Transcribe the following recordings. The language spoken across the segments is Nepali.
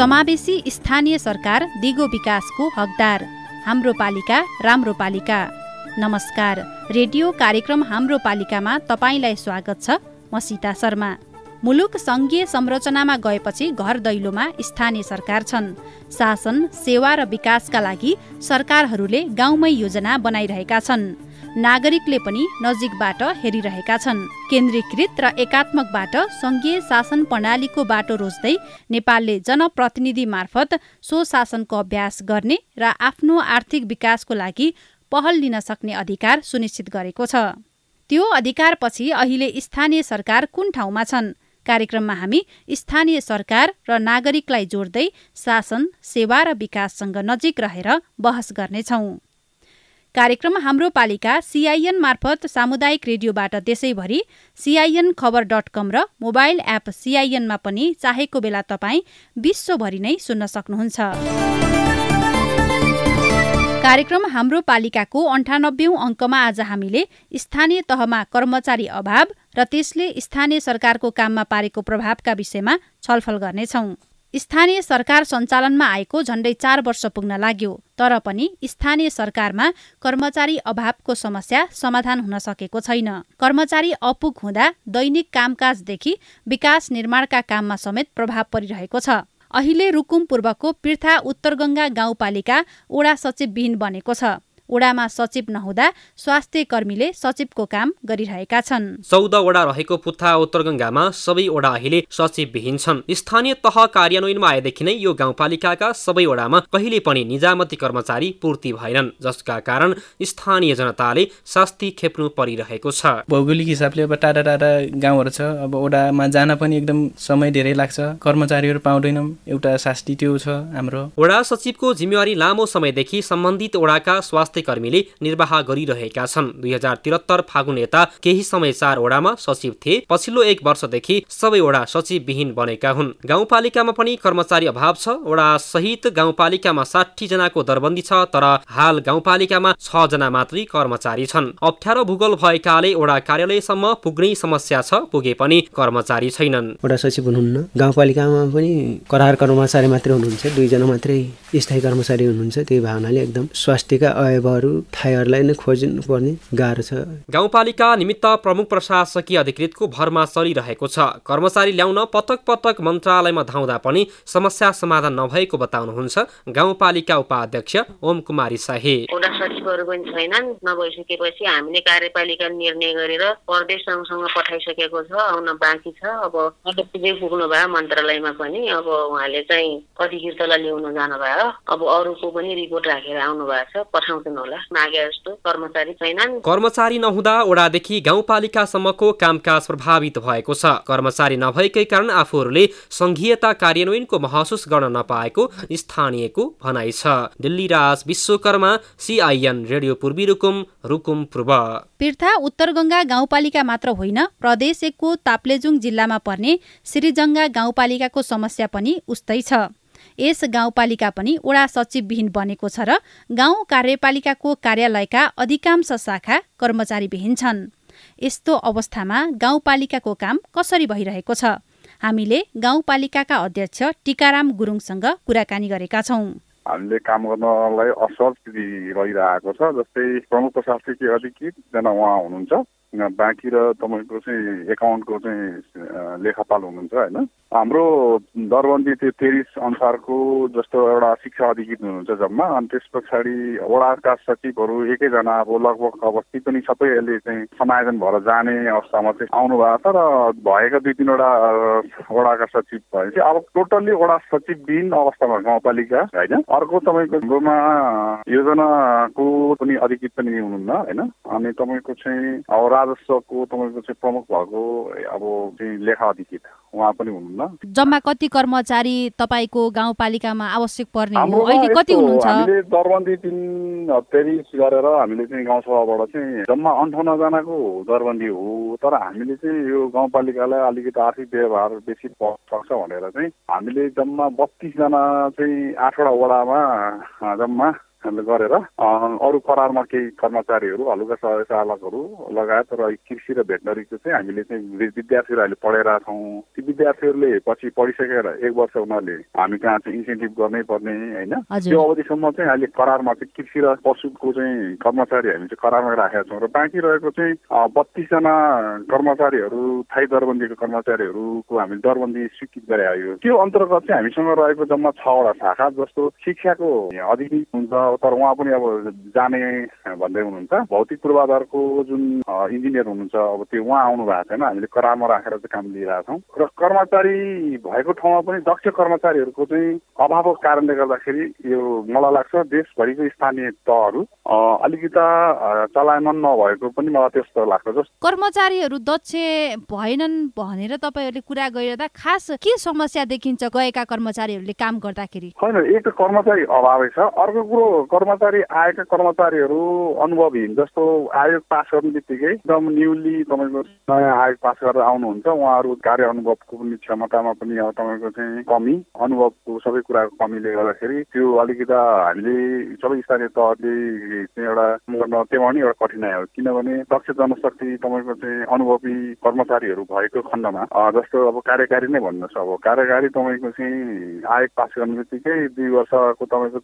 समावेशी स्थानीय सरकार दिगो विकासको हकदार। हाम्रो पालिका राम्रो पालिका। नमस्कार। रेडियो कार्यक्रम हाम्रो पालिकामा तपाईँलाई स्वागत छ। म सीता शर्मा। मुलुक सङ्घीय संरचनामा गएपछि घर दैलोमा स्थानीय सरकार छन्। शासन सेवा र विकासका लागि सरकारहरूले गाउँमै योजना बनाइरहेका छन्। नागरिकले पनि नजिकबाट हेरिरहेका छन्। केन्द्रीकृत र एकात्मकबाट सङ्घीय शासन प्रणालीको बाटो रोज्दै नेपालले जनप्रतिनिधि मार्फत स्वशासनको अभ्यास गर्ने र आफ्नो आर्थिक विकासको लागि पहल लिन सक्ने अधिकार सुनिश्चित गरेको छ। त्यो अधिकारपछि अहिले स्थानीय सरकार कुन ठाउँमा छन्? कार्यक्रममा हामी स्थानीय सरकार र नागरिकलाई जोड्दै शासन सेवा र विकाससँग नजिक रहेर बहस गर्नेछौँ। कार्यक्रम हाम्रो पालिका सिआइएन मार्फत सामुदायिक रेडियोबाट देशैभरि सिआइएन खबर डट कम र मोबाइल एप सिआइएनमा पनि चाहेको बेला तपाईँ विश्वभरि नै सुन्न सक्नुहुन्छ। कार्यक्रम हाम्रो पालिकाको अन्ठानब्बेौं अङ्कमा आज हामीले स्थानीय तहमा कर्मचारी अभाव र त्यसले स्थानीय सरकारको काममा पारेको प्रभावका विषयमा छलफल गर्नेछौँ। स्थानीय सरकार सञ्चालनमा आएको झण्डै चार वर्ष पुग्न लाग्यो तर पनि स्थानीय सरकारमा कर्मचारी अभावको समस्या समाधान हुन सकेको छैन। कर्मचारी अपुग हुँदा दैनिक कामकाजदेखि विकास निर्माणका काममा समेत प्रभाव परिरहेको छ। अहिले रुकुम पूर्वको पृथा उत्तरगंगा गाउँपालिका ओडा सचिवविहीन बनेको छ। ओडामा सचिव नहुँदा स्वास्थ्य कर्मीले सचिवको काम गरिरहेका छन्। चौध वडा रहेको पुथा उत्तरगङ्गामा सबै वडा अहिले सचिवविहीन छन्। स्थानीय तह कार्यान्वयनमा आएदेखि नै यो गाउँपालिकाका सबै वडामा कहिले पनि निजामती कर्मचारी पूर्ति भएनन् जसका कारण स्थानीय जनताले शास्ति खेप्नु परिरहेको छ। भौगोलिक हिसाबले अब टाढा टाढा गाउँहरू छ अब ओडामा जान पनि एकदम समय धेरै लाग्छ। कर्मचारीहरू पाउँदैनौँ एउटा शास्ति त्यो छ हाम्रो। वडा सचिवको जिम्मेवारी लामो समयदेखि सम्बन्धित वडाका स्वास्थ्य कर्मीले निर्वाह गरिरहेका छन्। दुई हजार त्रिहत्तर फागुन यता केही समय चार वडामा सचिव थिए। पछिल्लो एक वर्षदेखि सबै वडा सचिवविहीन बनेका हुन्। गाउँपालिकामा पनि कर्मचारी अभाव छ। वडा सहित गाउँपालिकामा साठी जनाको दरबन्दी छ तर हाल गाउँपालिकामा छ जना मात्रै कर्मचारी छन्। अप्ठ्यारो भूगोल भएकाले वडा कार्यालयसम्म पुग्ने समस्या छ पुगे पनि कर्मचारी छैनन्। वडा सचिव हुनुहुन्न। गाउँपालिकामा पनि करार कर्मचारी मात्रै हुनुहुन्छ दुईजना मात्रै स्थायी कर्मचारी हुनुहुन्छ। त्यही भावनाले एकदम स्वास्थ्यका अयब अरू ठाईहरूलाई नै खोज्नु पर्ने गाह्रो छ। गाउँपालिका निमित्त प्रमुख प्रशासकीय अधिकृतको भरमा चलिरहेको छ। कर्मचारी ल्याउन पटक पटक मन्त्रालयमा धाउँदा पनि समस्या समाधान नभएको बताउनुहुन्छ गाउँपालिका उपाध्यक्ष ओम कुमारी शाही। वडा सचिवहरू पनि छैनन्। नभइसकेपछि हामीले कार्यपालिका निर्णय गरेर प्रदेश सँगसँग पठाइसकेको छ आउन बाँकी छ। अब पुगै पुग्नु भयो मन्त्रालयमा पनि। अब उहाँले चाहिँ अधिकृतलाई ल्याउन जानुभयो। अब अरूको पनि रिपोर्ट राखेर आउनु भएको छ पठाउँछन् होला? मागे जस्तो कर्मचारी छैनन्। कर्मचारी नहुँदा ओडादेखि गाउँपालिकासम्मको कामकाज प्रभावित भएको छ। कर्मचारी नभएकै कारण आफूहरूले संघीयता कार्यान्वयनको महसुस गर्न नपाएको स्थानीयको भनाइ छ। दिल्ली राज विश्वकर्मा सिआइएन रेडियो पूर्वी रुकुम रुकुम पूर्व। पीर्था उत्तरगंगा गाउँपालिका मात्र होइन प्रदेश एकको ताप्लेजुङ जिल्लामा पर्ने श्रीजङ्गा गाउँपालिकाको समस्या पनि उस्तै छ। यस गाउँपालिका पनि वडा सचिवविहीन बनेको छ र गाउँ कार्यपालिकाको कार्यालयका अधिकांश शाखा कर्मचारीविहीन छन्। यस्तो अवस्थामा गाउँपालिकाको काम कसरी भइरहेको छ? हामीले गाउँपालिकाका अध्यक्ष टिकाराम गुरुङसँग कुराकानी गरेका छौँ। हामीले काम गर्नलाई स्थिति रहिरहेको छ जस्तै प्रमुख प्रशासकीय अधिकृत एकजना उहाँ हुनुहुन्छ। बाँकी र तपाईँको चाहिँ एकाउन्टको चाहिँ लेखापाल हुनुहुन्छ होइन? हाम्रो दरबन्दी त्यो तेरिस अनुसारको जस्तो एउटा शिक्षा अधिकृत हुनुहुन्छ जम्मा अनि त्यस पछाडि वडाका सचिवहरू एकैजना अब लगभग ती पनि सबै अहिले चाहिँ समायोजन भएर जाने अवस्थामा चाहिँ आउनु भएको छ र भएका दुई तिनवटा वडाका सचिव भएपछि अब टोटल्ली वडा सचिवविहीन अवस्थामा गाउँपालिका होइन? अर्को तपाईँको हाम्रोमा योजनाको पनि अधिकृत पनि हुनुहुन्न होइन? अनि तपाईँको चाहिँ राजस्वको तपाईँको चाहिँ प्रमुख भएको अब चाहिँ लेखा अधिकृत उहाँ पनि हुनुहुन्न। जम्मा कति कर्मचारी तपाईँको गाउँपालिकामा आवश्यक पर्ने हो अहिले कति हुनुहुन्छ? हामीले दरबन्दी तिन तेरिस गरेर हामीले चाहिँ गाउँसभाबाट चाहिँ जम्मा अन्ठाउन्नजनाको दरबन्दी हो तर हामीले चाहिँ यो गाउँपालिकालाई अलिकति आर्थिक व्यवहार बेसी पर्न सक्छ भनेर चाहिँ हामीले जम्मा बत्तिसजना चाहिँ आठवटा वडामा जम्मा गरेर अरू करारमा केही कर्मचारीहरू हलुका सह चालकहरू लगायत र कृषि र भेटनरीको चाहिँ हामीले चाहिँ विद्यार्थीहरू अहिले पढाइरहेका छौँ। ती विद्यार्थीहरूले पछि पढिसकेर एक वर्ष उनीहरूले हामी कहाँ चाहिँ इन्सेन्टिभ गर्नै पर्ने होइन। त्यो अवधिसम्म चाहिँ अहिले करारमा चाहिँ कृषि र पशुको चाहिँ कर्मचारी हामी चाहिँ करारमा राखेका छौँ। र बाँकी रहेको चाहिँ बत्तिसजना कर्मचारीहरू थाई दरबन्दीको कर्मचारीहरूको हामीले दरबन्दी स्वीकृत गरे आयो। त्यो अन्तर्गत चाहिँ हामीसँग रहेको जम्मा छवटा शाखा जस्तो शिक्षाको अधिकृत हुन्छ तर उहाँ पनि अब जाने भन्दै हुनुहुन्छ। भौतिक पूर्वाधारको जुन इन्जिनियर हुनुहुन्छ अब त्यो उहाँ आउनु भएको छैन। हामीले करारमा राखेर चाहिँ काम लिइरहेका छौँ। र कर्मचारी भएको ठाउँमा पनि दक्ष कर्मचारीहरूको चाहिँ अभावको कारणले गर्दाखेरि यो मलाई लाग्छ देशभरिको स्थानीय तहहरू अलिकता चलायमान नभएको पनि मलाई त्यस्तो लाग्छ जस्तो। कर्मचारीहरू दक्ष भएनन् भनेर तपाईँहरूले कुरा गरिरहँदा खास के समस्या देखिन्छ गएका कर्मचारीहरूले काम गर्दाखेरि? होइन एक त कर्मचारी अभावै छ। अर्को कुरो कर्मचारी आएका कर्मचारीहरू अनुभवहीन जस्तो आयोग पास गर्ने बित्तिकै एकदम न्युली तपाईँको नयाँ आयोग पास गरेर आउनुहुन्छ उहाँहरू कार्य अनुभवको पनि क्षमतामा पनि अब तपाईँको चाहिँ कमी अनुभवको सबै कुराको कमीले गर्दाखेरि त्यो अलिकता हामीले सबै स्थानीय तहले चाहिँ एउटा गर्न त्यो पनि एउटा कठिनाइ हो। किनभने दक्ष जनशक्ति तपाईँको चाहिँ अनुभवी कर्मचारीहरू भएको खण्डमा जस्तो अब कार्यकारी नै भन्नुहोस् अब कार्यकारी तपाईँको चाहिँ आयोग पास गर्ने बित्तिकै दुई वर्षको तपाईँको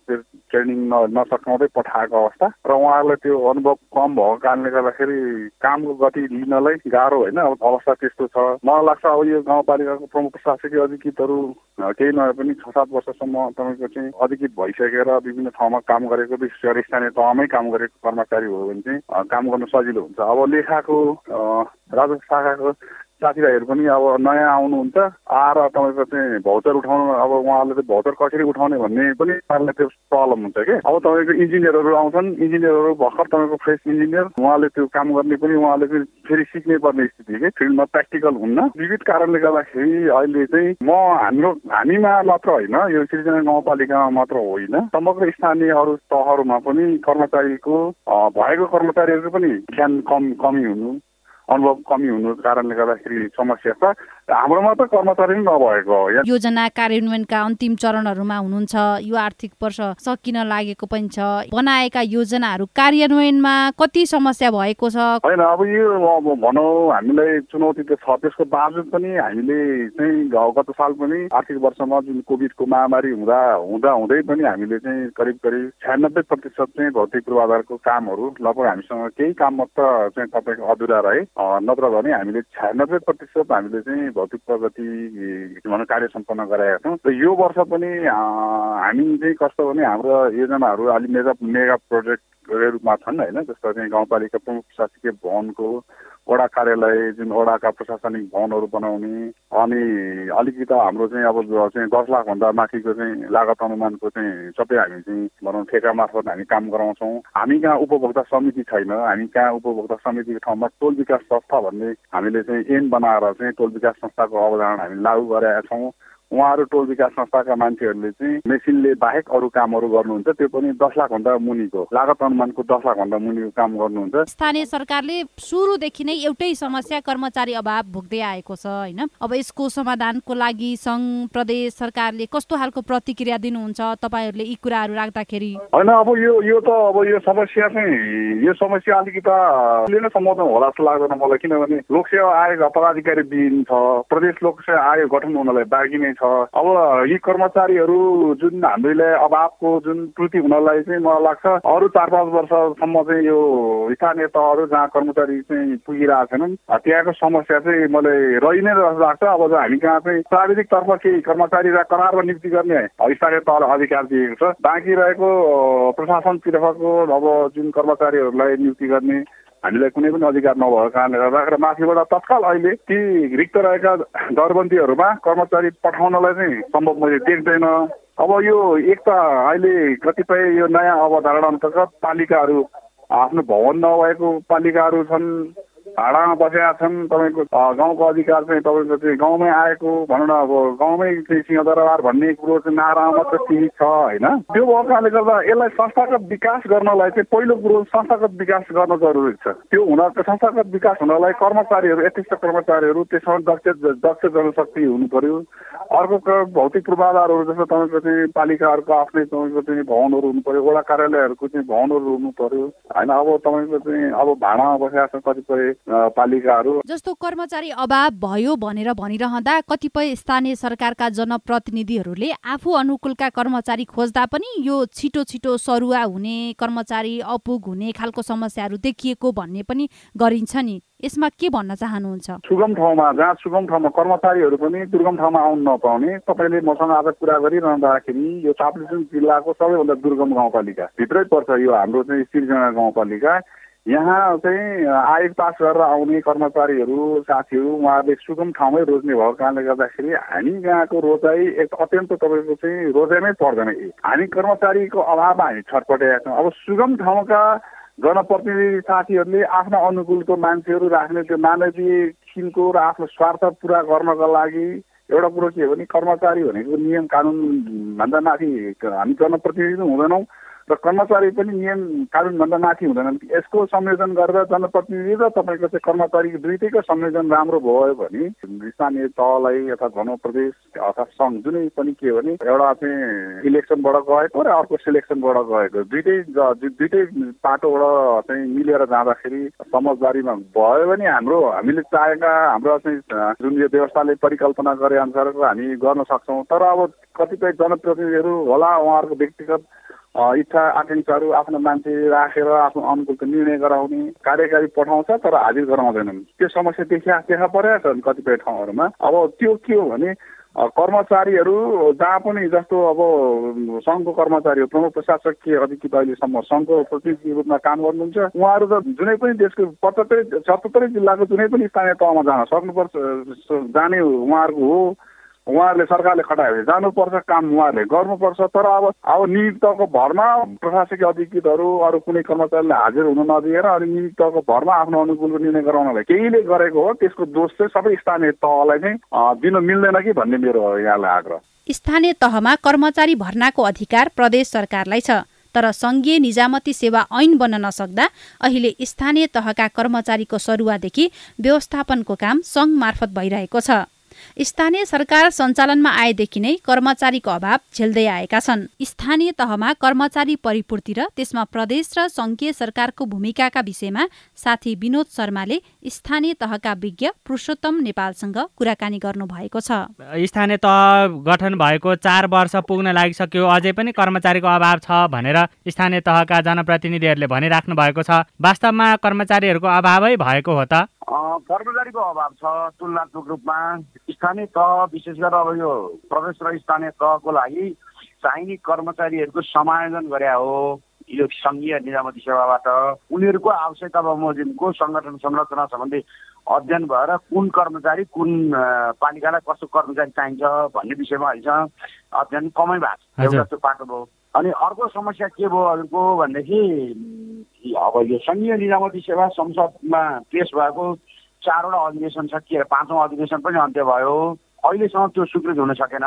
ट्रेनिङ न नसकाउँदै पठाएको अवस्था र उहाँहरूलाई त्यो अनुभव कम भएको कारणले गर्दाखेरि कामको गति लिनलाई गाह्रो होइन। अब अवस्था त्यस्तो छ। मलाई लाग्छ अब यो गाउँपालिकाको प्रमुख प्रशासकीय अधिकृतहरू केही नभए पनि छ सात वर्षसम्म तपाईँको चाहिँ अधिकृत भइसकेर विभिन्न ठाउँमा काम गरेको विशेष गरी स्थानीय तहमै काम गरेको कर्मचारी हो भने चाहिँ काम गर्न सजिलो हुन्छ। अब लेखाको राजस्व शाखाको साथीभाइहरू पनि अब नयाँ आउनुहुन्छ। आएर तपाईँको चाहिँ भौचर उठाउनु अब उहाँहरूले चाहिँ भौचर कसरी उठाउने भन्ने पनि उहाँहरूलाई त्यो प्रब्लम हुन्छ कि। अब तपाईँको इन्जिनियरहरू आउँछन् इन्जिनियरहरू भर्खर तपाईँको फ्रेस इन्जिनियर उहाँले त्यो काम गर्ने पनि उहाँले पनि फेरि सिक्नै पर्ने स्थिति कि फिल्डमा प्र्याक्टिकल हुन्न। विविध कारणले गर्दाखेरि अहिले चाहिँ म हाम्रो हामीमा मात्र होइन यो सृजना गाउँपालिकामा मात्र होइन। समग्र स्थानीय अरू तहहरूमा पनि कर्मचारीको भएको कर्मचारीहरूको पनि ज्ञान कम कमी हुनु। अनुभव कमी हुनु कारणले गर्दाखेरि समस्या छ। हाम्रोमा त कर्मचारी नै नभएको हो। योजना कार्यान्वयनका अन्तिम चरणहरूमा हुनुहुन्छ यो आर्थिक वर्ष सकिन लागेको पनि छ। बनाएका योजनाहरू कार्यान्वयनमा कति समस्या भएको छ? होइन अब यो अब भनौँ हामीलाई चुनौती त छ। त्यसको बावजुद पनि हामीले चाहिँ गत साल पनि आर्थिक वर्षमा जुन कोभिडको महामारी हुँदा हुँदा हुँदै पनि हामीले चाहिँ करिब करिब छ्यानब्बे प्रतिशत चाहिँ भौतिक पूर्वाधारको कामहरू लगभग हामीसँग केही काम मात्र चाहिँ तपाईँको अधुरा रहे। नत्र भने हामीले छ्यानब्बे प्रतिशत हामीले चाहिँ भौतिक प्रगति भनौँ कार्य सम्पन्न गराएका छौँ। र यो वर्ष पनि हामी चाहिँ कस्तो भने हाम्रो योजनाहरू अलि मेगा मेगा प्रोजेक्टको रूपमा छन् होइन? जस्तो चाहिँ गाउँपालिका प्रमुख प्रशासकीय भवनको वडा कार्यालय जुन वडाका प्रशासनिक भवनहरू बनाउने अनि अलिकति हाम्रो चाहिँ अब चाहिँ दस लाखभन्दा माथिको चाहिँ लागत अनुमानको चाहिँ सबै हामी चाहिँ भनौँ ठेका मार्फत हामी काम गराउँछौँ। हामी कहाँ उपभोक्ता समिति छैन हामी कहाँ उपभोक्ता समितिको ठाउँमा टोल विकास संस्था भन्ने हामीले चाहिँ एन बनाएर चाहिँ टोल विकास संस्थाको अवधारणा हामी लागू गरेका छौँ। उहाँहरू टोल विकास संस्थाका मान्छेहरूले चाहिँ मेसिनले बाहेक अरू कामहरू गर्नुहुन्छ त्यो पनि दस लाखभन्दा मुनिको लागत अनुमानको दस लाखभन्दा मुनिको काम गर्नुहुन्छ। स्थानीय सरकारले सुरुदेखि नै एउटै समस्या कर्मचारी अभाव भोग्दै आएको छ होइन? अब यसको समाधानको लागि सङ्घ प्रदेश सरकारले कस्तो खालको प्रतिक्रिया दिनुहुन्छ? तपाईँहरूले यी कुराहरू राख्दाखेरि होइन अब यो यो त अब यो समस्या चाहिँ यो समस्या अलिकति नै समाधान होला जस्तो लाग्दैन मलाई किनभने लोकसेवा आयोग पदाधिकारी विहीन छ प्रदेश लोकसेवा आयोग गठन हुनलाई बाँकी नै छ। अब यी कर्मचारीहरू जुन हामीले अभावको जुन त्रुटि हुनलाई चाहिँ मलाई लाग्छ अरू चार पाँच वर्षसम्म चाहिँ यो स्थानीय तहहरू जहाँ कर्मचारी चाहिँ पुगिरहेको छैनन् त्यहाँको समस्या चाहिँ मलाई रहि नै जस्तो लाग्छ। अब हामी कहाँ चाहिँ प्राविधिक तर्फ केही कर्मचारी करारमा नियुक्ति गर्ने स्थानीय तहलाई अधिकार दिएको छ। बाँकी रहेको प्रशासनतिर्फको अब जुन कर्मचारीहरूलाई नियुक्ति गर्ने हामीलाई कुनै पनि अधिकार नभएको कारणले गर्दा र माथिबाट तत्काल अहिले ती रिक्त रहेका दरबन्दीहरूमा कर्मचारी पठाउनलाई चाहिँ सम्भव मैले देख्दैन। अब यो एक त अहिले कतिपय यो नयाँ अवधारणा अन्तर्गत पालिकाहरू आफ्नो भवन नभएको पालिकाहरू छन्। भाडामा बसेका छन् तपाईँको गाउँको अधिकार चाहिँ तपाईँको चाहिँ गाउँमै आएको भनौँ न अब गाउँमै चाहिँ सिंहदरबार भन्ने कुरो चाहिँ नारामा मात्र सीमित छ होइन? त्यो भएकाले गर्दा यसलाई संस्थागत विकास गर्नलाई चाहिँ पहिलो कुरो संस्थागत विकास गर्न जरुरी छ। त्यो हुन संस्थागत विकास हुनलाई कर्मचारीहरू यथेष्ट कर्मचारीहरू त्यसमा दक्ष दक्ष जनशक्ति हुनु पर्यो। अर्को भौतिक पूर्वाधारहरू जस्तो तपाईँको चाहिँ पालिकाहरूको आफ्नै तपाईँको चाहिँ भवनहरू हुनु पर्यो वडा कार्यालयहरूको चाहिँ भवनहरू हुनु पर्यो। होइन अब तपाईँको चाहिँ अब भाडामा बसेका छ कतिपय पालिकाहरू। जस्तो कर्मचारी अभाव भयो भनेर भनिरहँदा कतिपय स्थानीय सरकारका जनप्रतिनिधिहरूले आफू अनुकूलका कर्मचारी खोज्दा पनि यो छिटो छिटो सरुवा हुने कर्मचारी अपुग हुने खालको समस्याहरू देखिएको भन्ने पनि गरिन्छ नि। यसमा के भन्न चाहनुहुन्छ? सुगम ठाउँमा जहाँ सुगम ठाउँमा कर्मचारीहरू पनि दुर्गम ठाउँमा आउनु नपाउने तपाईँले मसँग आज कुरा गरिरहँदाखेरि यो ताप्लेजुङ जिल्लाको सबैभन्दा दुर्गम गाउँपालिका भित्रै पर्छ यो हाम्रो चाहिँ सिर्जना गाउँपालिका। यहाँ चाहिँ आयोग पास गरेर आउने कर्मचारीहरू साथीहरू उहाँहरूले सुगम ठाउँमै रोज्ने भएको कारणले गर्दाखेरि हामी यहाँको रोजाइ एक अत्यन्त तपाईँको चाहिँ रोजाइमै पर्दैन हामी कर्मचारीको अभावमा हामी छटपटेका छौँ। अब सुगम ठाउँका जनप्रतिनिधि साथीहरूले आफ्नो अनुकूलको मान्छेहरू राख्ने त्यो मानवीय किसिमको र आफ्नो स्वार्थ पुरा गर्नको लागि एउटा कुरो के हो भने कर्मचारी भनेको नियम कानुनभन्दा माथि हामी जनप्रतिनिधि हुँदैनौँ। र कर्मचारी पनि नियम कानुनभन्दा माथि हुँदैनन् यसको संयोजन गरेर जनप्रतिनिधि र तपाईँको चाहिँ कर्मचारी दुइटैको संयोजन राम्रो भयो भने स्थानीय तहलाई अथवा भनौँ प्रदेश अथवा सङ्घ जुनै पनि के भने एउटा चाहिँ इलेक्सनबाट गएको र अर्को सिलेक्सनबाट गएको। दुइटै दुइटै पाटोबाट चाहिँ मिलेर जाँदाखेरि समझदारीमा भयो भने हाम्रो हामीले चाहेका हाम्रो चाहिँ जुन यो व्यवस्थाले परिकल्पना गरे अनुसार हामी गर्न सक्छौँ। तर अब कतिपय जनप्रतिनिधिहरू होला उहाँहरूको व्यक्तिगत इच्छा आकाङ्क्षाहरू आफ्नो मान्छे राखेर आफ्नो अनुकूलको निर्णय गराउने कार्यकारी पठाउँछ तर हाजिर गराउँदैनन्। त्यो समस्या देखा देखा परेका छन् कतिपय ठाउँहरूमा। अब त्यो के हो भने कर्मचारीहरू जहाँ पनि जस्तो अब सङ्घको कर्मचारीहरू प्रमुख प्रशासकीय अधिकृत अहिलेसम्म सङ्घको प्रतिनिधिको रूपमा काम गर्नुहुन्छ उहाँहरू त जुनै पनि देशको पचहत्तरै सतहत्तरै जिल्लाको जुनै पनि स्थानीय तहमा जान सक्नुपर्छ जाने उहाँहरूको हो। उहाँहरूले सरकारले खटायो भने जानुपर्छ काम उहाँहरूले गर्नुपर्छ तर अब अब नियुक्तको भरमा प्रशासकीय अधिकृतहरू अरू कुनै कर्मचारीले हाजिर हुन नदिएर अनि नियुक्तको भरमा आफ्नो अनुकूलको निर्णय गराउनलाई केहीले गरेको हो त्यसको दोष चाहिँ सबै स्थानीय तहलाई चाहिँ दिन मिल्दैन कि भन्ने मेरो यहाँलाई आग्रह। स्थानीय तहमा कर्मचारी भर्नाको अधिकार प्रदेश सरकारलाई छ तर सङ्घीय निजामती सेवा ऐन बन्न नसक्दा अहिले स्थानीय तहका कर्मचारीको सरुवादेखि व्यवस्थापनको काम सङ्घ मार्फत भइरहेको छ। स्थानीय सरकार सञ्चालनमा आएदेखि नै कर्मचारीको अभाव झेल्दै आएका छन्। स्थानीय तहमा कर्मचारी परिपूर्ति र त्यसमा प्रदेश र संघीय सरकारको भूमिकाका विषयमा साथी विनोद शर्माले स्थानीय तहका विज्ञ पुरुषोत्तम नेपालसँग कुराकानी गर्नु भएको छ। स्थानीय तह गठन भएको चार वर्ष पुग्न लागिसक्यो। अझै पनि कर्मचारीको अभाव छ भनेर स्थानीय तहका जनप्रतिनिधिहरूले भनिराख्नु भएको छ। वास्तवमा कर्मचारीहरूको अभावै भएको हो त। कर्मचारीको अभाव छ तुलनात्मक रूपमा स्थानीय तह विशेष गरेर अब यो प्रदेश र स्थानीय तहको लागि चाहिने कर्मचारीहरूको समायोजन गरे हो। यो सङ्घीय निजामती सेवाबाट उनीहरूको आवश्यकता बमोजिमको सङ्गठन संरचना सम्बन्धी अध्ययन भएर कुन कर्मचारी कुन पालिकालाई कस्तो कर्मचारी चाहिन्छ भन्ने विषयमा अहिले अध्ययन कमै भएको छ। एउटा त्यो पाटो भयो। अनि अर्को समस्या के भयो हजुरको भनेदेखि अब यो सङ्घीय निजामती सेवा संसदमा पेस भएको चारवटा अधिवेशन छ के पाँचौँ अधिवेशन पनि अन्त्य भयो। अहिलेसम्म त्यो स्वीकृत हुन सकेन।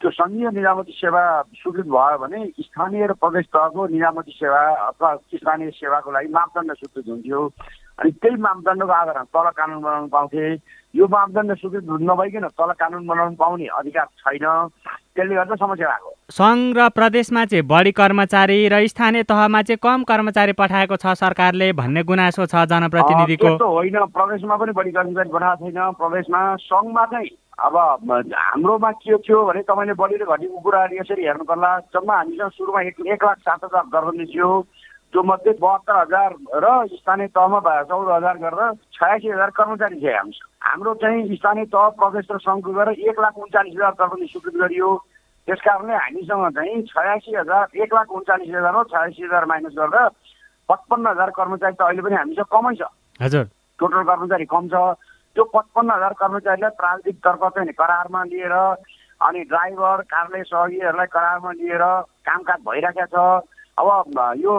त्यो सङ्घीय निजामती सेवा स्वीकृत भयो भने स्थानीय र प्रदेश तहको निजामती सेवा अथवा स्थानीय सेवाको लागि मापदण्ड स्वीकृत हुन्थ्यो। अनि त्यही मापदण्डको आधारमा तल कानुन बनाउनु पाउँथे। यो मापदण्ड स्वीकृत नभइकन तल कानुन बनाउनु पाउने अधिकार छैन। त्यसले गर्दा समस्या भएको। सङ्घ र प्रदेशमा चाहिँ बढी कर्मचारी र स्थानीय तहमा चाहिँ कम कर्मचारी पठाएको छ सरकारले भन्ने गुनासो छ जनप्रतिनिधिको। होइन। प्रदेशमा पनि बढी कर्मचारी पठाएको छैन। प्रदेशमा सङ्घमा चाहिँ अब हाम्रोमा के थियो भने तपाईँले बढी र घटीको कुराहरू यसरी हेर्नु पर्ला जम्मा हामीसँग सुरुमा एक एक लाख सात हजार दर्जन थियो। त्यो मध्ये बहत्तर हजार र स्थानीय तहमा चौध हजार गरेर छयासी हजार कर्मचारी थिए हामीसँग। हाम्रो चाहिँ स्थानीय तह प्रदेश र सङ्घको गरेर एक लाख उन्चालिस हजार दर्जन स्वीकृत गरियो। त्यस कारणले हामीसँग चाहिँ छयासी हजार एक लाख उन्चालिस हजार हो छयासी हजार माइनस गरेर पचपन्न हजार कर्मचारी त अहिले पनि हामीसँग कमै छ। हजुर। टोटल कर्मचारी कम छ। त्यो पचपन्न हजार कर्मचारीलाई प्राविधिक तर्फ चाहिँ करारमा लिएर अनि ड्राइभर कार्यालय सहयोगीहरूलाई करारमा लिएर कामकाज भइरहेको छ। अब यो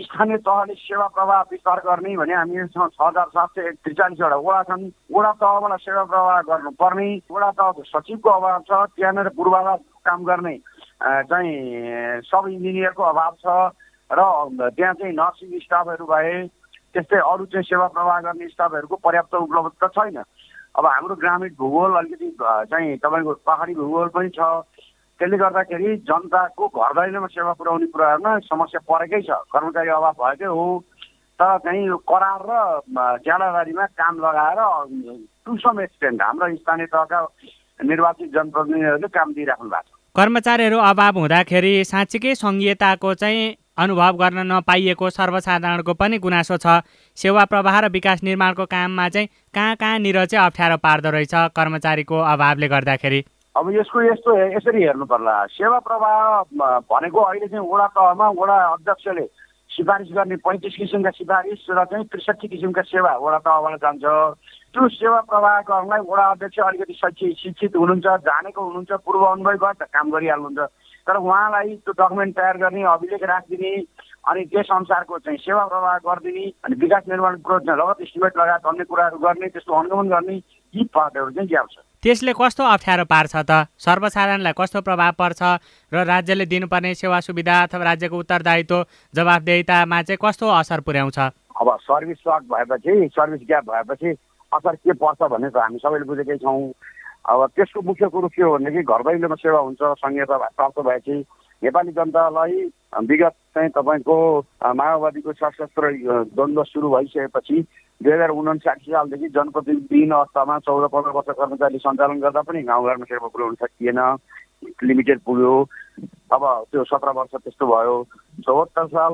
स्थानीय तहले सेवा प्रवाह विस्तार गर्ने भने हामीसँग छ हजार सात सय त्रिचालिसवटा वडा छन्। वडा तहबाट सेवा प्रवाह गर्नुपर्ने। वडा तहको सचिवको अभाव छ। त्यहाँनिर पूर्वाधार काम गर्ने चाहिँ सब इन्जिनियरको अभाव छ र त्यहाँ चाहिँ नर्सिङ स्टाफहरू भए त्यस्तै अरू चाहिँ सेवा प्रवाह गर्ने स्टाफहरूको पर्याप्त उपलब्ध छैन। अब हाम्रो ग्रामीण भूगोल अलिकति चाहिँ तपाईँको पहाडी भूगोल पनि छ। त्यसले गर्दाखेरि जनताको घर दैलोमा सेवा पुर्याउने कुराहरूमा समस्या परेकै छ। कर्मचारी अभाव भएकै हो। तर चाहिँ यो करार र ज्यादाबारीमा काम लगाएर टु सम एक्सटेन्ट हाम्रो स्थानीय तहका निर्वाचित जनप्रतिनिधिहरूले काम दिइराख्नु भएको छ। कर्मचारीहरू अभाव हुँदाखेरि साँच्चीकै सङ्घीयताको चाहिँ अनुभव गर्न नपाइएको सर्वसाधारणको पनि गुनासो छ। सेवा प्रवाह र विकास निर्माणको काममा चाहिँ कहाँ कहाँनिर चाहिँ अप्ठ्यारो पार्दो रहेछ कर्मचारीको अभावले गर्दाखेरि? अब यसको यस्तो यसरी हेर्नु पर्ला सेवा प्रवाह भनेको अहिले चाहिँ वडा तहमा वडा अध्यक्षले सिफारिस गर्ने पैँतिस किसिमका सिफारिस र चाहिँ त्रिसठी किसिमका सेवा वडा तहबाट जान्छ। त्यो सेवा प्रवाह गर्नलाई वडा अध्यक्ष अलिकति शैक्षिक शिक्षित हुनुहुन्छ जानेको हुनुहुन्छ पूर्व अनुभव त काम गरिहाल्नुहुन्छ। तर उहाँलाई त्यो डकुमेन्ट तयार गर्ने अभिलेख राखिदिने अनि त्यस अनुसारको चाहिँ सेवा प्रवाह गरिदिने अनि विकास निर्माण प्रोजेक्ट लगत इस्टिमेट लगायत अन्य कुराहरू गर्ने त्यसको अनुगमन गर्ने यी पार्टहरू चाहिँ ग्याप छ। त्यसले कस्तो अप्ठ्यारो पार्छ त? सर्वसाधारणलाई कस्तो प्रभाव पर्छ? र राज्यले दिनुपर्ने सेवा सुविधा अथवा राज्यको उत्तरदायित्व जवाबदेहितामा चाहिँ कस्तो असर पुर्याउँछ? अब सर्भिस सर्ट भएपछि सर्भिस ग्याप भएपछि असर के पर्छ भन्ने त हामी सबैले बुझेकै छौँ। अब त्यसको मुख्य कुरो के हो भनेदेखि घर दैलोमा सेवा हुन्छ संहिता प्राप्त भएपछि नेपाली जनतालाई विगत चाहिँ तपाईँको माओवादीको सशस्त्र द्वन्द्व सुरु भइसकेपछि दुई हजार उन्साठी सालदेखि जनप्रतिनिधिविहीन अवस्थामा चौध पन्ध्र वर्ष कर्मचारी सञ्चालन गर्दा पनि गाउँघरमा सेवा पुर्याउन सकिएन। लिमिटेड पुग्यो। अब त्यो सत्र वर्ष त्यस्तो भयो। चौहत्तर साल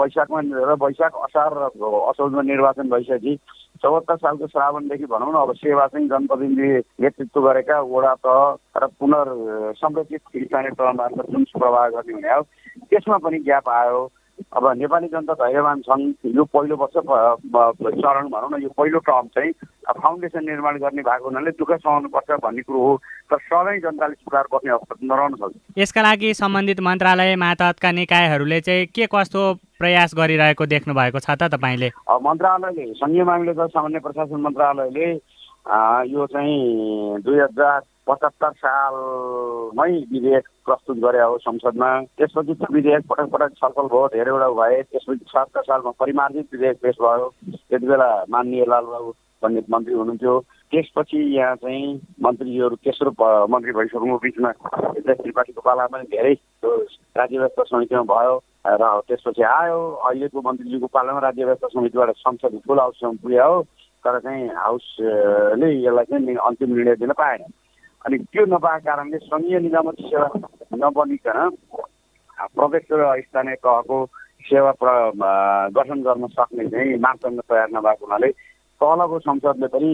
वैशाखमा र वैशाख असार र असौजमा निर्वाचन भइसकेपछि चौहत्तर सालको श्रावणदेखि भनौँ न अब सेवा चाहिँ जनप्रतिनिधि नेतृत्व गरेका वडा तह र पुनर्संरचित स्थानीय तह मार्फत जुन प्रवाह गर्ने हुने हो त्यसमा पनि ग्याप आयो। अब नेपाली जनता धैर्यवान छन् यो पहिलो वर्ष चरण भनौँ न यो पहिलो टर्म चाहिँ फाउन्डेसन निर्माण गर्ने भएको हुनाले दुःख सहनुपर्छ भन्ने कुरो हो। तर सबै जनताले सुधार गर्ने अवस्था नरहन सक्छ। यसका लागि सम्बन्धित मन्त्रालय मातहतका निकायहरूले चाहिँ के कस्तो प्रयास गरिरहेको देख्नु भएको छ त तपाईँले? मन्त्रालयले सङ्घीय मामिला सामान्य प्रशासन मन्त्रालयले यो चाहिँ दुई हजार पचहत्तर सालमै विधेयक प्रस्तुत गरे हो संसदमा। त्यसपछि त्यो विधेयक पटक पटक छलफल भयो धेरैवटा भए। त्यसपछि सत्तर सालमा परिमार्जित विधेयक पेस भयो। त्यति बेला माननीय लालबाबु पण्डित मन्त्री हुनुहुन्थ्यो। त्यसपछि यहाँ चाहिँ मन्त्रीहरू तेस्रो मन्त्री भइसक्नु बिचमा त्रिपाठीको पालामा धेरै राज्य व्यवस्था समितिमा भयो र त्यसपछि आयो। अहिलेको मन्त्रीजीको पालामा राज्य व्यवस्था समितिबाट संसद फुल हाउससम्म पुग्यो हो। तर चाहिँ हाउसले यसलाई चाहिँ अन्तिम निर्णय दिन पाएन। अनि त्यो नपाएको कारणले सङ्घीय निजामती सेवा नबनिकन प्रदेश र स्थानीय तहको सेवा प्र गठन गर्न सक्ने चाहिँ मापदण्ड तयार नभएको हुनाले तलको संसदले पनि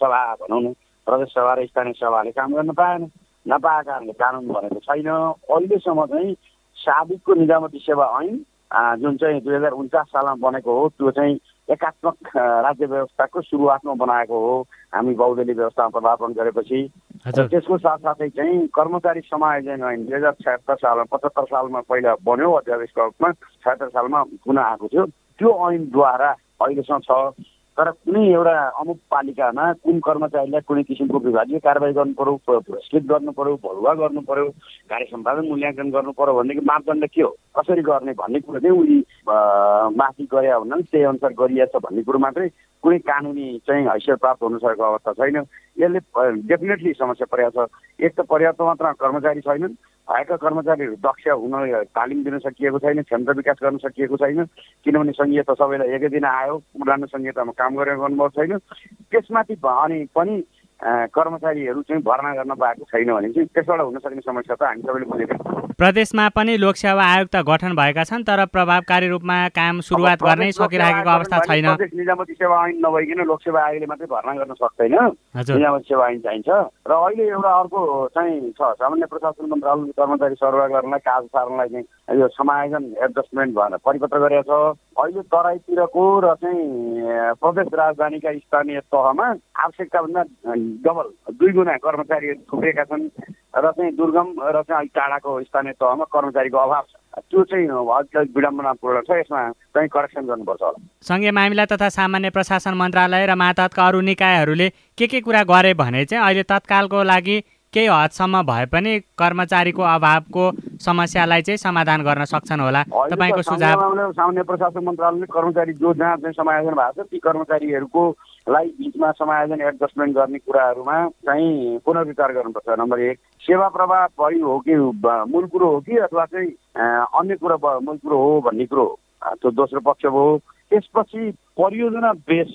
सभा भनौँ न प्रदेश सभा र स्थानीय सभाले काम गर्न पाएन। नपाएको कारणले कानुन भनेको छैन। अहिलेसम्म चाहिँ साबिकको निजामती सेवा ऐन जुन चाहिँ दुई हजार उन्चास सालमा बनेको हो त्यो चाहिँ एकात्मक राज्य व्यवस्थाको सुरुवातमा बनाएको हो। हामी बहुदलीय व्यवस्थामा पदार्पण गरेपछि त्यसको साथसाथै चाहिँ कर्मचारी समायोजन ऐन दुई हजार छयत्तर सालमा पचहत्तर सालमा पहिला बन्यो अध्यादेशको रूपमा छयत्तर सालमा पुनः आएको थियो। त्यो ऐनद्वारा अहिलेसम्म छ तर कुनै एउटा अमुक पालिकामा कुन कर्मचारीलाई कुनै किसिमको विभागीय कारवाही गर्नु पर्यो पुरस्कृत गर्नु पर्यो भरुवा गर्नु पर्यो कार्य सम्पादन मूल्याङ्कन गर्नु पर्यो भनेदेखि मापदण्ड के हो? कसरी गर्ने भन्ने कुरो चाहिँ उनी माथि गरे हुनाले त्यही अनुसार गरिएछ भन्ने कुरो मात्रै कुनै कानुनी चाहिँ हैसियत प्राप्त हुन सकेको अवस्था छैन। यसले डेफिनेटली समस्या परेको छ। एक त पर्याप्त मात्रा कर्मचारी छैनन्। भएका कर्मचारीहरू दक्ष हुन तालिम दिन सकिएको छैन क्षमता विकास गर्न सकिएको छैन। किनभने सङ्घीयता सबैलाई एकै दिन आयो। पुरानो सङ्घीयतामा काम गरेको अनुभव छैन। त्यसमाथि अनि पनि कर्मचारीहरू चाहिँ भर्ना गर्न पाएको छैन भने चाहिँ त्यसबाट हुन सक्ने समस्या त हामी सबैले बुझेको प्रदेशमा पनि लोकसेवा आयोग त गठन भएका छन् तर प्रभावकारी रूपमा काम सुरुवात गर्नै सकिरहेको अवस्था छैन। निजामती सेवा ऐन नभइकन लोकसेवा आयोगले मात्रै भर्ना गर्न सक्दैन। निजामती सेवा ऐन चाहिन्छ। र अहिले एउटा अर्को चाहिँ छ सामान्य प्रशासन मन्त्रालयले कर्मचारी सरवाह गर्नलाई काज सार्नलाई चाहिँ यो समायोजन एडजस्टमेन्ट भनेर परिपत्र गरेको छ। अहिले तराईतिरको र चाहिँ प्रदेश राजधानीका स्थानीय तहमा आवश्यकताभन्दा डबल दुई गुणा कर्मचारीहरू थुप्रेका छन् र चाहिँ दुर्गम र चाहिँ अलिक टाढाको स्थानीय तहमा कर्मचारीको अभाव छ। त्यो चाहिँ अलिक विडम्बनापूर्ण छ यसमा चाहिँ करेक्सन गर्नुपर्छ होला। सङ्घीय मामिला तथा सामान्य प्रशासन मन्त्रालय र मातहतका अरू निकायहरूले के के कुरा गरे भने चाहिँ अहिले तत्कालको लागि केही हदसम्म भए पनि कर्मचारीको अभावको समस्यालाई चाहिँ समाधान गर्न सक्छन् होला। तपाईँको सुझाव सामान्य प्रशासन मन्त्रालयले कर्मचारी जो जहाँ चाहिँ समायोजन भएको छ ती कर्मचारीहरूको लाई बिचमा समायोजन एडजस्टमेन्ट गर्ने कुराहरूमा चाहिँ पुनर्विचार गर्नुपर्छ। नम्बर एक सेवा प्रवाह बढी हो कि मूल कुरो हो कि अथवा चाहिँ अन्य कुरो मूल कुरो हो भन्ने कुरो त्यो दोस्रो पक्ष हो। त्यसपछि परियोजना बेस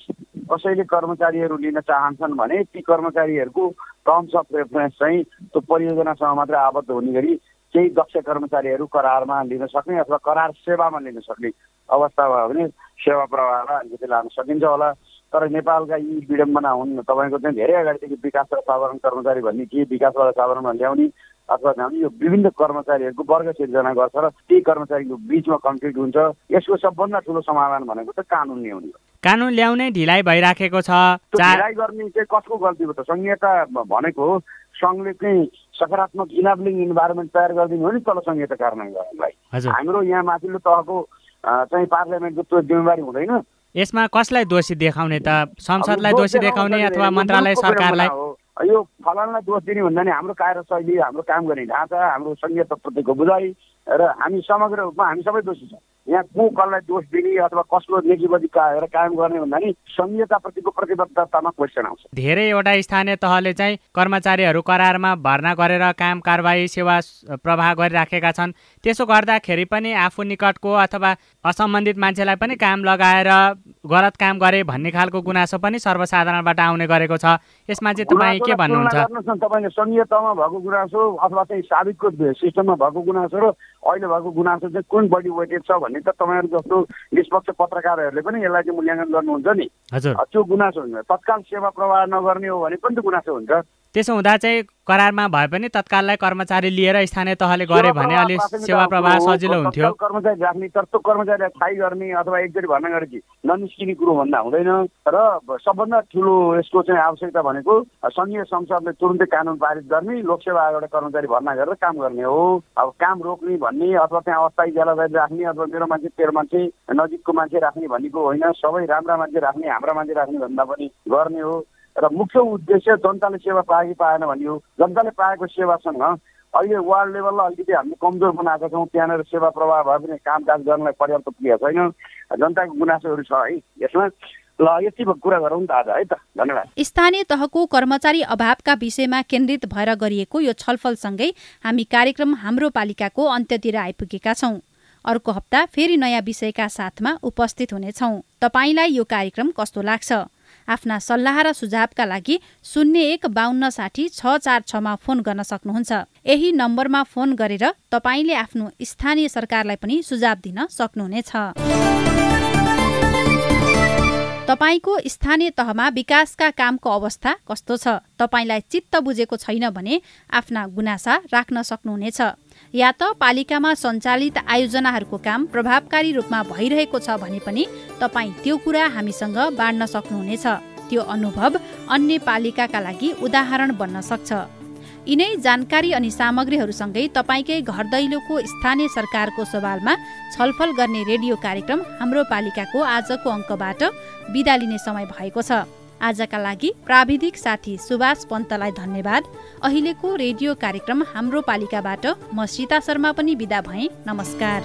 कसैले कर्मचारीहरू लिन चाहन्छन् भने ती कर्मचारीहरूको टर्म्स अफ रेफरेन्स चाहिँ त्यो परियोजनासँग मात्रै आबद्ध हुने गरी केही दक्ष कर्मचारीहरू करारमा लिन सक्ने अथवा करार सेवामा लिन सक्ने अवस्था भयो भने सेवा प्रवाहलाई अलिकति लान सकिन्छ होला। तर नेपालका यी विडम्बना हुन् तपाईँको चाहिँ धेरै अगाडिदेखि विकास र साधारण कर्मचारी भन्ने के विकासबाट साधारणमा ल्याउने अथवा ल्याउने यो विभिन्न कर्मचारीहरूको वर्ग सिर्जना गर्छ र ती कर्मचारीको बिचमा कन्फ्लिक्ट हुन्छ। यसको सबभन्दा ठुलो समाधान भनेको त कानुन ल्याउने हो। कानुन ल्याउने ढिलाइ भइराखेको छ। ढिलाइ गर्ने चाहिँ कसको गल्ती हो त? सङ्घीयता भनेको सङ्घले चाहिँ सकारात्मक इनाब्लिङ इन्भाइरोमेन्ट तयार गरिदिनु हो नि तल सङ्घीयता कार्यान्वयन गर्नलाई हाम्रो यहाँ माथिल्लो तहको चाहिँ पार्लियामेन्टको त्यो जिम्मेवारी हुँदैन। यसमा कसलाई दोषी देखाउने त? संसदलाई दोषी देखाउने अथवा मन्त्रालय सरकारलाई? यो फलानलाई दोष दिने भन्दा नि हाम्रो कार्यशैली हाम्रो काम गर्ने ढाँचा हाम्रो सङ्घीय तत्त्वको बुझाइ र हामी समग्र रूपमा हामी सबै दोषी छौँ। यहाँ को कसलाई दोष दिने अथवा कसको नेकीबदी काएर कायम गर्ने भन्दा नि संहिताप्रतिको प्रतिबद्धतामा क्वेसन आउँछ। धेरैवटा स्थानीय तहले चाहिँ कर्मचारीहरू करारमा भर्ना गरेर काम कारवाही सेवा प्रवाह गरिराखेका छन्। त्यसो गर्दाखेरि पनि आफू निकटको अथवा असम्बन्धित मान्छेलाई पनि काम लगाएर गलत काम गरे भन्ने खालको गुनासो पनि सर्वसाधारणबाट आउने गरेको छ। यसमा चाहिँ तपाईँ के भन्नुहुन्छ? तपाईँले सङ्घीय तहमा भएको गुनासो अथवा चाहिँ साबिकको सिस्टममा भएको गुनासो र अहिले भएको गुनासो चाहिँ कुन बढी वेटेड छ भन्ने त तपाईँहरू जस्तो निष्पक्ष पत्रकारहरूले पनि यसलाई चाहिँ मूल्याङ्कन गर्नुहुन्छ नि। त्यो गुनासो हुन्छ तत्काल सेवा प्रवाह नगर्ने हो भने पनि त गुनासो हुन्छ। त्यसो हुँदा चाहिँ करारमा भए पनि तत्काललाई कर्मचारी लिएर स्थानीय तहले गरे भने अलि सेवा प्रवाह सजिलो हुन्थ्यो। कर्मचारी राख्ने तर त्यो कर्मचारीलाई थाहै गर्ने अथवा एकचोटि भर्ना गरेपछि ननिस्किने कुरो भन्दा हुँदैन। र सबभन्दा ठुलो यसको चाहिँ आवश्यकता भनेको सङ्घीय संसदले तुरुन्तै कानुन पारित गर्ने लोकसेवा आयोगबाट कर्मचारी भर्ना गरेर काम गर्ने हो। अब काम रोक्ने भन्ने अथवा त्यहाँ अस्थायी जेलाबारी राख्ने अथवा मेरो मान्छे तेरो मान्छे नजिकको मान्छे राख्ने भन्नेको होइन। सबै राम्रा मान्छे राख्ने हाम्रा मान्छे राख्ने भन्दा पनि गर्ने हो। र मुख्य उद्देश्य जनताले सेवा पाए कि पाएन भन्ने हो जनताले पाएको सेवासँग अहिले वार्ड लेभललाई अलिकति हामीले कमजोर बनाएको छौँ। त्यहाँनिर सेवा प्रवाह भए पनि कामकाज गर्नलाई पर्याप्त पुगेको छैन। जनताको गुनासोहरू छ है यसमा। ल यति कुरा गरौँ त आज है त। धन्यवाद। स्थानीय तहको कर्मचारी अभावका विषयमा केन्द्रित भएर गरिएको यो छलफलसँगै हामी कार्यक्रम हाम्रो पालिकाको अन्त्यतिर आइपुगेका छौँ। अर्को हप्ता फेरि नयाँ विषयका साथमा उपस्थित हुनेछौँ। तपाईँलाई यो कार्यक्रम कस्तो लाग्छ? आफ्ना सल्लाह र सुझावका लागि शून्य एक बाहन्न साठी छ चार छमा फोन गर्न सक्नुहुन्छ। यही नम्बरमा फोन गरेर तपाईँले आफ्नो स्थानीय सरकारलाई पनि सुझाव दिन सक्नुहुनेछ। तपाईँको स्थानीय तहमा विकासका कामको अवस्था कस्तो छ? तपाईँलाई चित्त बुझेको छैन भने आफ्ना गुनासा राख्न सक्नुहुनेछ। या त पालिकामा सञ्चालित आयोजनाहरूको काम प्रभावकारी रूपमा भइरहेको छ भने पनि तपाईँ त्यो कुरा हामीसँग बाँड्न सक्नुहुनेछ। त्यो अनुभव अन्य पालिकाका लागि उदाहरण बन्न सक्छ। यिनै जानकारी अनि सामग्रीहरूसँगै तपाईँकै घर दैलोको स्थानीय सरकारको सवालमा छलफल गर्ने रेडियो कार्यक्रम हाम्रो पालिकाको आजको अङ्कबाट बिदा लिने समय भएको छ। आजका लागि प्राविधिक साथी सुभाष पन्तलाई धन्यवाद। अहिलेको रेडियो कार्यक्रम हाम्रो पालिकाबाट म सीता शर्मा पनि बिदा भएँ। नमस्कार।